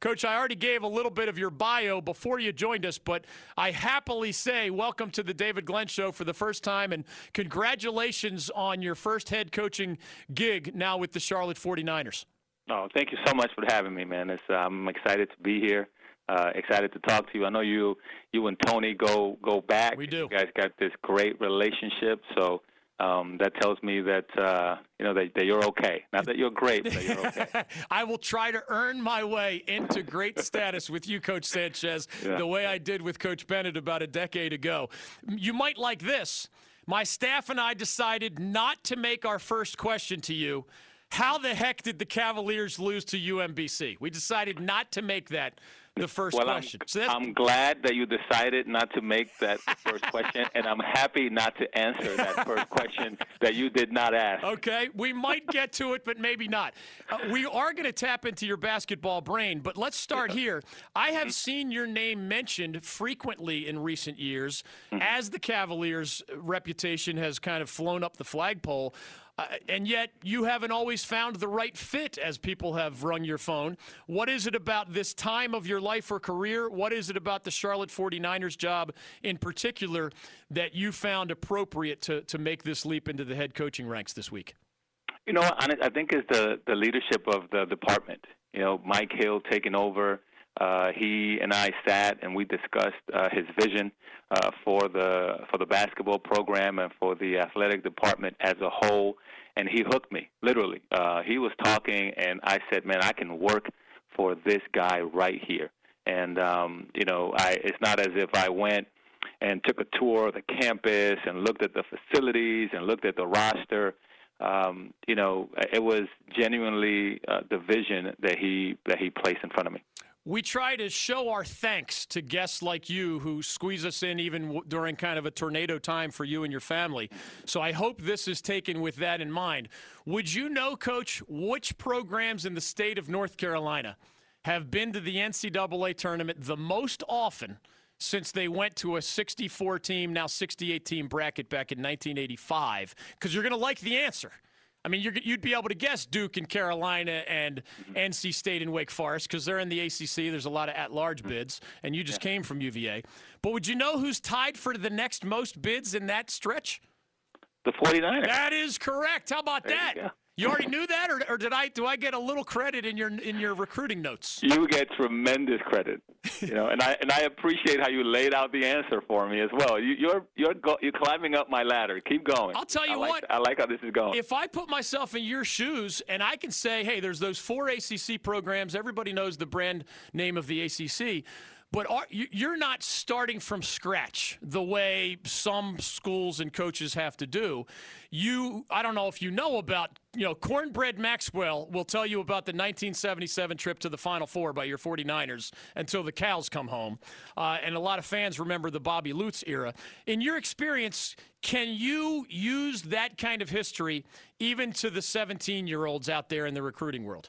Coach, I already gave a little bit of your bio before you joined us, but I happily say welcome to the David Glenn Show for the first time, and congratulations on your first head coaching gig now with the Charlotte 49ers. Oh, thank you so much for having me, man. It's, uh, I'm excited to be here. Uh, excited to talk to you. I know you, you and Tony go go back. We do. You guys got this great relationship, so um, that tells me that uh, you know that, that, you're okay. Not that you're great, but you're okay. I will try to earn my way into great status with you, Coach Sanchez, yeah. the way I did with Coach Bennett about a decade ago. You might like this. My staff and I decided not to make our first question to you how the heck did the Cavaliers lose to UMBC? We decided not to make that the first well, question. I'm, so I'm glad that you decided not to make that first question, and I'm happy not to answer that first question that you did not ask. Okay, we might get to it, but maybe not. Uh, we are going to tap into your basketball brain, but let's start here. I have seen your name mentioned frequently in recent years mm-hmm. as the Cavaliers' reputation has kind of flown up the flagpole. Uh, and yet you haven't always found the right fit as people have rung your phone. What is it about this time of your life or career? What is it about the Charlotte 49ers job in particular that you found appropriate to, to make this leap into the head coaching ranks this week? You know, I think it's the, the leadership of the department. You know, Mike Hill taking over. Uh, he and I sat and we discussed uh, his vision uh, for the for the basketball program and for the athletic department as a whole and he hooked me literally. Uh, he was talking, and I said, "Man, I can work for this guy right here." And um, you know, I it's not as if I went and took a tour of the campus and looked at the facilities and looked at the roster. Um, you know, it was genuinely uh, the vision that he that he placed in front of me we try to show our thanks to guests like you who squeeze us in even during kind of a tornado time for you and your family. So I hope this is taken with that in mind. Would you know, Coach, which programs in the state of North Carolina have been to the NCAA tournament the most often? Since they went to a 64 team, now 68 team bracket back in 1985, because you're going to like the answer. I mean, you'd be able to guess Duke and Carolina and NC State and Wake Forest because they're in the ACC. There's a lot of at-large mm-hmm. bids, and you just yeah. came from UVA. But would you know who's tied for the next most bids in that stretch? The 49ers. That is correct. How about there that? You already knew that, or, or did I? Do I get a little credit in your in your recruiting notes? You get tremendous credit, you know, and I and I appreciate how you laid out the answer for me as well. You, you're you're go, you're climbing up my ladder. Keep going. I'll tell you I what. Like, I like how this is going. If I put myself in your shoes and I can say, hey, there's those four ACC programs. Everybody knows the brand name of the ACC but are, you're not starting from scratch the way some schools and coaches have to do. You, I don't know if you know about, you know, Cornbread Maxwell will tell you about the 1977 trip to the Final Four by your 49ers until the cows come home. Uh, and a lot of fans remember the Bobby Lutz era. In your experience, can you use that kind of history even to the 17 year olds out there in the recruiting world?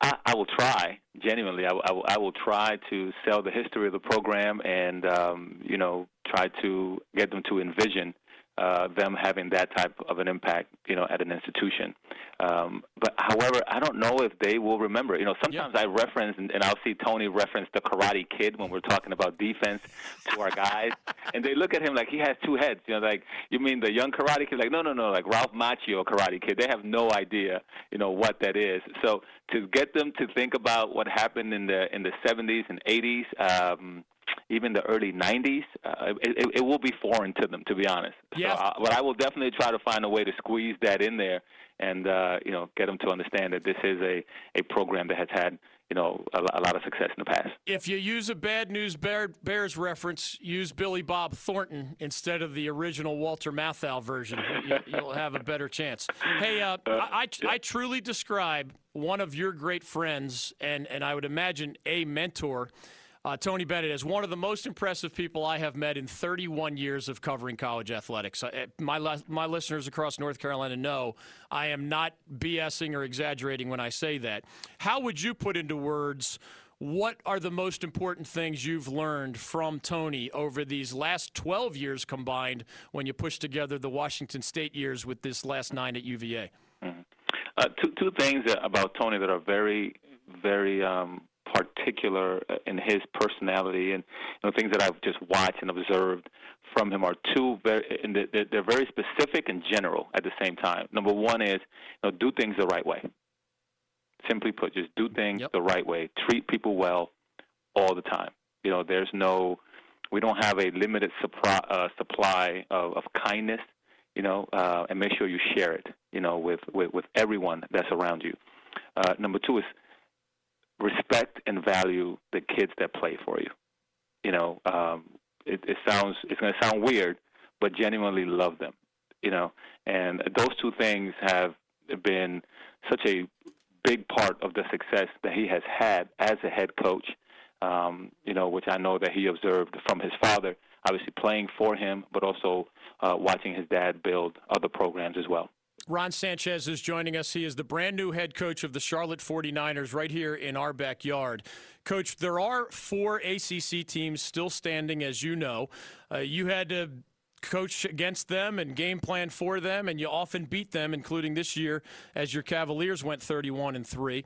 I, I will try genuinely. I, I, I will try to sell the history of the program and um, you know try to get them to envision uh, them having that type of an impact, you know, at an institution. Um, but however, I don't know if they will remember. You know, sometimes yeah. I reference and, and I'll see Tony reference the Karate Kid when we're talking about defense to our guys, and they look at him like he has two heads. You know, like you mean the young Karate Kid? Like no, no, no, like Ralph Macchio Karate Kid. They have no idea, you know, what that is. So to get them to think about what happened in the in the 70s and 80s. Um, even the early 90s, uh, it, it, will be foreign to them, to be honest. Yeah. So, uh, but I will definitely try to find a way to squeeze that in there and, uh, you know, get them to understand that this is a, a program that has had, you know, a, a lot of success in the past. If you use a bad news Bear, Bears reference, use Billy Bob Thornton instead of the original Walter Matthau version. you, will have a better chance. Hey, uh, uh, I, I, I truly describe one of your great friends, and, and I would imagine a mentor – uh, Tony Bennett is one of the most impressive people I have met in 31 years of covering college athletics. Uh, my, my listeners across North Carolina know I am not BSing or exaggerating when I say that. How would you put into words what are the most important things you've learned from Tony over these last 12 years combined when you push together the Washington State years with this last nine at UVA? Mm-hmm. Uh, two, two things about Tony that are very very um, particular in his personality, and you know, things that I've just watched and observed from him are two very, and they're very specific and general at the same time. Number one is, you know, do things the right way. Simply put, just do things yep. the right way. Treat people well all the time. You know, there's no, we don't have a limited supply, uh, supply of, of kindness. You know, uh, and make sure you share it. You know, with with, with everyone that's around you. Uh, number two is respect and value the kids that play for you. You know, um, it, it sounds it's going to sound weird, but genuinely love them. You know, and those two things have been such a big part of the success that he has had as a head coach. Um, you know, which I know that he observed from his father, obviously playing for him, but also uh, watching his dad build other programs as well. Ron Sanchez is joining us. He is the brand new head coach of the Charlotte 49ers right here in our backyard. Coach, there are four ACC teams still standing, as you know. Uh, you had to coach against them and game plan for them, and you often beat them, including this year as your Cavaliers went 31 and 3.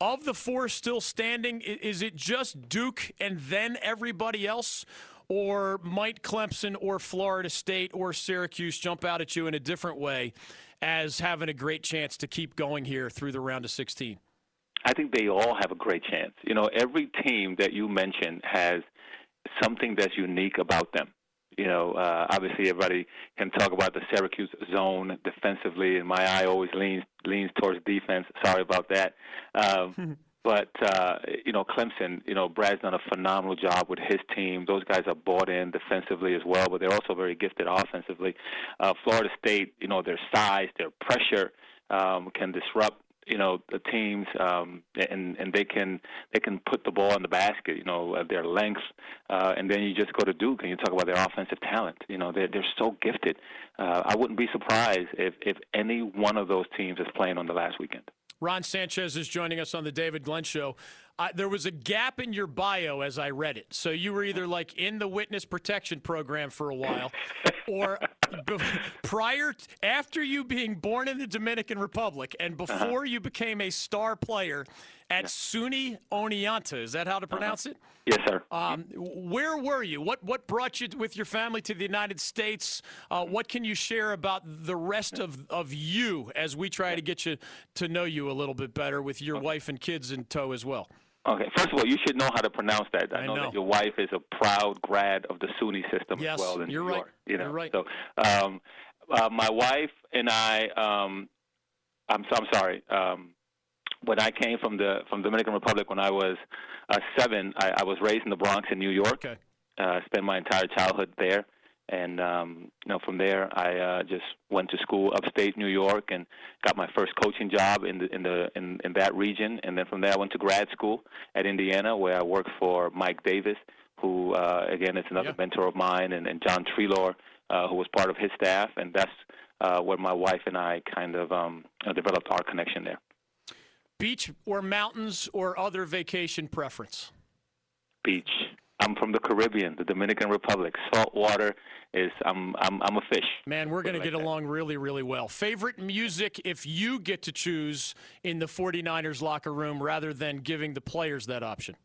Of the four still standing, is it just Duke and then everybody else? Or might Clemson or Florida State or Syracuse jump out at you in a different way as having a great chance to keep going here through the round of 16? I think they all have a great chance. You know, every team that you mentioned has something that's unique about them. You know, uh, obviously everybody can talk about the Syracuse zone defensively, and my eye always leans leans towards defense. Sorry about that. Um, But uh, you know, Clemson, you know, Brad's done a phenomenal job with his team. Those guys are bought in defensively as well, but they're also very gifted offensively. Uh, Florida State, you know, their size, their pressure um, can disrupt you know the teams um and and they can they can put the ball in the basket you know their length uh and then you just go to Duke and you talk about their offensive talent you know they're they're so gifted uh I wouldn't be surprised if if any one of those teams is playing on the last weekend Ron Sanchez is joining us on the David Glenn Show. Uh, there was a gap in your bio as I read it. So you were either like in the witness protection program for a while, or prior, after you being born in the Dominican Republic, and uh-huh. before you became a star player at SUNY Oneonta. Is that how to uh-huh. pronounce it? Yes, sir. Um, where were you? What what brought you with your family to the United States? Uh, what can you share about the rest of, of you as we try to get you to know you a little bit better with your wife and kids in tow as well? Okay, first of all, you should know how to pronounce that. I, I know, know, that your wife is a proud grad of the SUNY system yes, as well in you're New right. York. You know, you're right. So, um, uh, my wife and I, um, I'm, I'm sorry. Um, when I came from the from Dominican Republic when I was uh, seven, I, I was raised in the Bronx in New York. Okay. Uh, spent my entire childhood there, and um, you know from there I uh, just went to school upstate New York and got my first coaching job in the in the in, in that region, and then from there I went to grad school at Indiana where I worked for Mike Davis, who uh, again is another yeah. mentor of mine, and, and John Treloar, uh, who was part of his staff, and that's uh, where my wife and I kind of um, developed our connection there. Beach or mountains or other vacation preference? Beach. I'm from the Caribbean, the Dominican Republic. Salt water is I'm I'm I'm a fish. Man, we're going to get along really really well. Favorite music if you get to choose in the 49ers locker room rather than giving the players that option?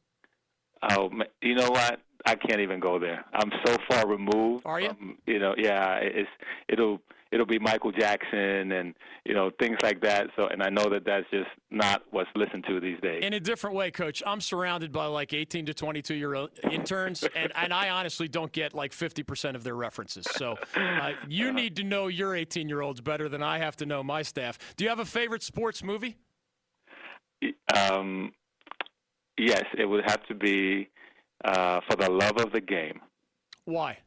Oh, you know what? I can't even go there. I'm so far removed. Are you? From, you know, yeah. It's it'll it'll be Michael Jackson and you know things like that. So, and I know that that's just not what's listened to these days. In a different way, Coach, I'm surrounded by like 18 to 22 year old interns, and and I honestly don't get like 50 percent of their references. So, uh, you need to know your 18 year olds better than I have to know my staff. Do you have a favorite sports movie? Um, yes, it would have to be uh, for the love of the game. Why?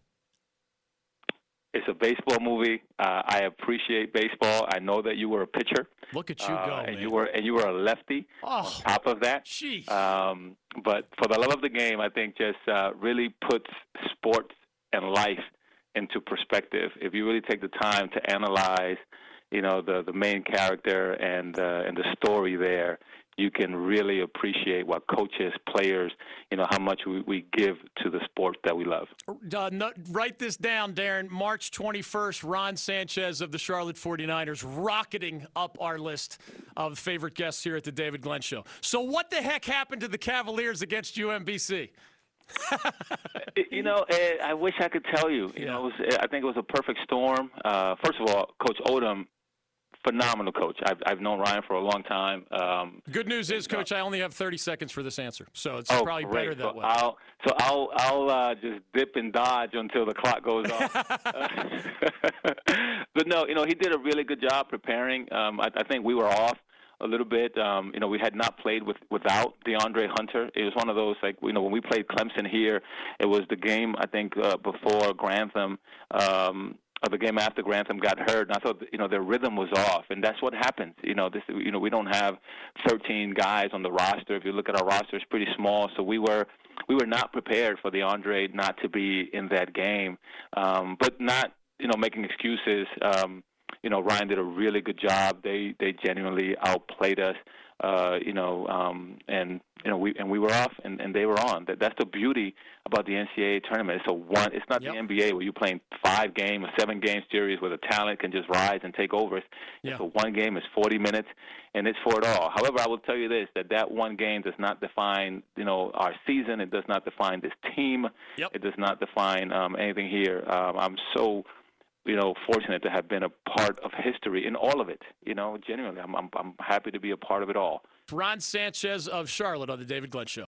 It's a baseball movie. Uh, I appreciate baseball. I know that you were a pitcher. Look at you uh, go, and man. you were and you were a lefty. Oh, on top of that, jeez. Um, but for the love of the game, I think just uh, really puts sports and life into perspective. If you really take the time to analyze, you know, the the main character and uh, and the story there, you can really appreciate what coaches, players, you know, how much we, we give to the sport that we love. Uh, no, write this down, Darren. March 21st, Ron Sanchez of the Charlotte 49ers rocketing up our list of favorite guests here at the David Glenn Show. So, what the heck happened to the Cavaliers against UMBC? you know, Ed, I wish I could tell you. You Yeah. know, it was, I think it was a perfect storm. Uh, first of all, Coach Odom, phenomenal coach. I've, I've known Ryan for a long time. Um, Good news is, Coach, I only have 30 seconds for this answer, so it's oh, probably great. better that so way. I'll, so I'll, I'll uh, just dip and dodge until the clock goes off. but no, you know, he did a really good job preparing. Um, I, I think we were off a little bit. Um, you know, we had not played with without DeAndre Hunter. It was one of those like you know when we played Clemson here, it was the game I think uh, before Grantham. Um, or the game after Grantham got hurt, and I thought you know their rhythm was off, and that's what happens. You know, this you know we don't have 13 guys on the roster. If you look at our roster, it's pretty small. So we were we were not prepared for DeAndre not to be in that game, um, but not you know making excuses. Um, you know, Ryan did a really good job. They they genuinely outplayed us. Uh, you know, um, and you know we and we were off, and, and they were on. That that's the beauty about the NCAA tournament. It's a one. It's not Yep. the NBA where you're playing five game or seven game series where the talent can just rise and take over. It's, Yeah. it's a one game. It's 40 minutes, and it's for it all. However, I will tell you this: that that one game does not define you know our season. It does not define this team. Yep. It does not define um, anything here. Um, I'm so you know, fortunate to have been a part of history in all of it. You know, genuinely, I'm I'm, I'm happy to be a part of it all. Ron Sanchez of Charlotte on the David Glenn Show.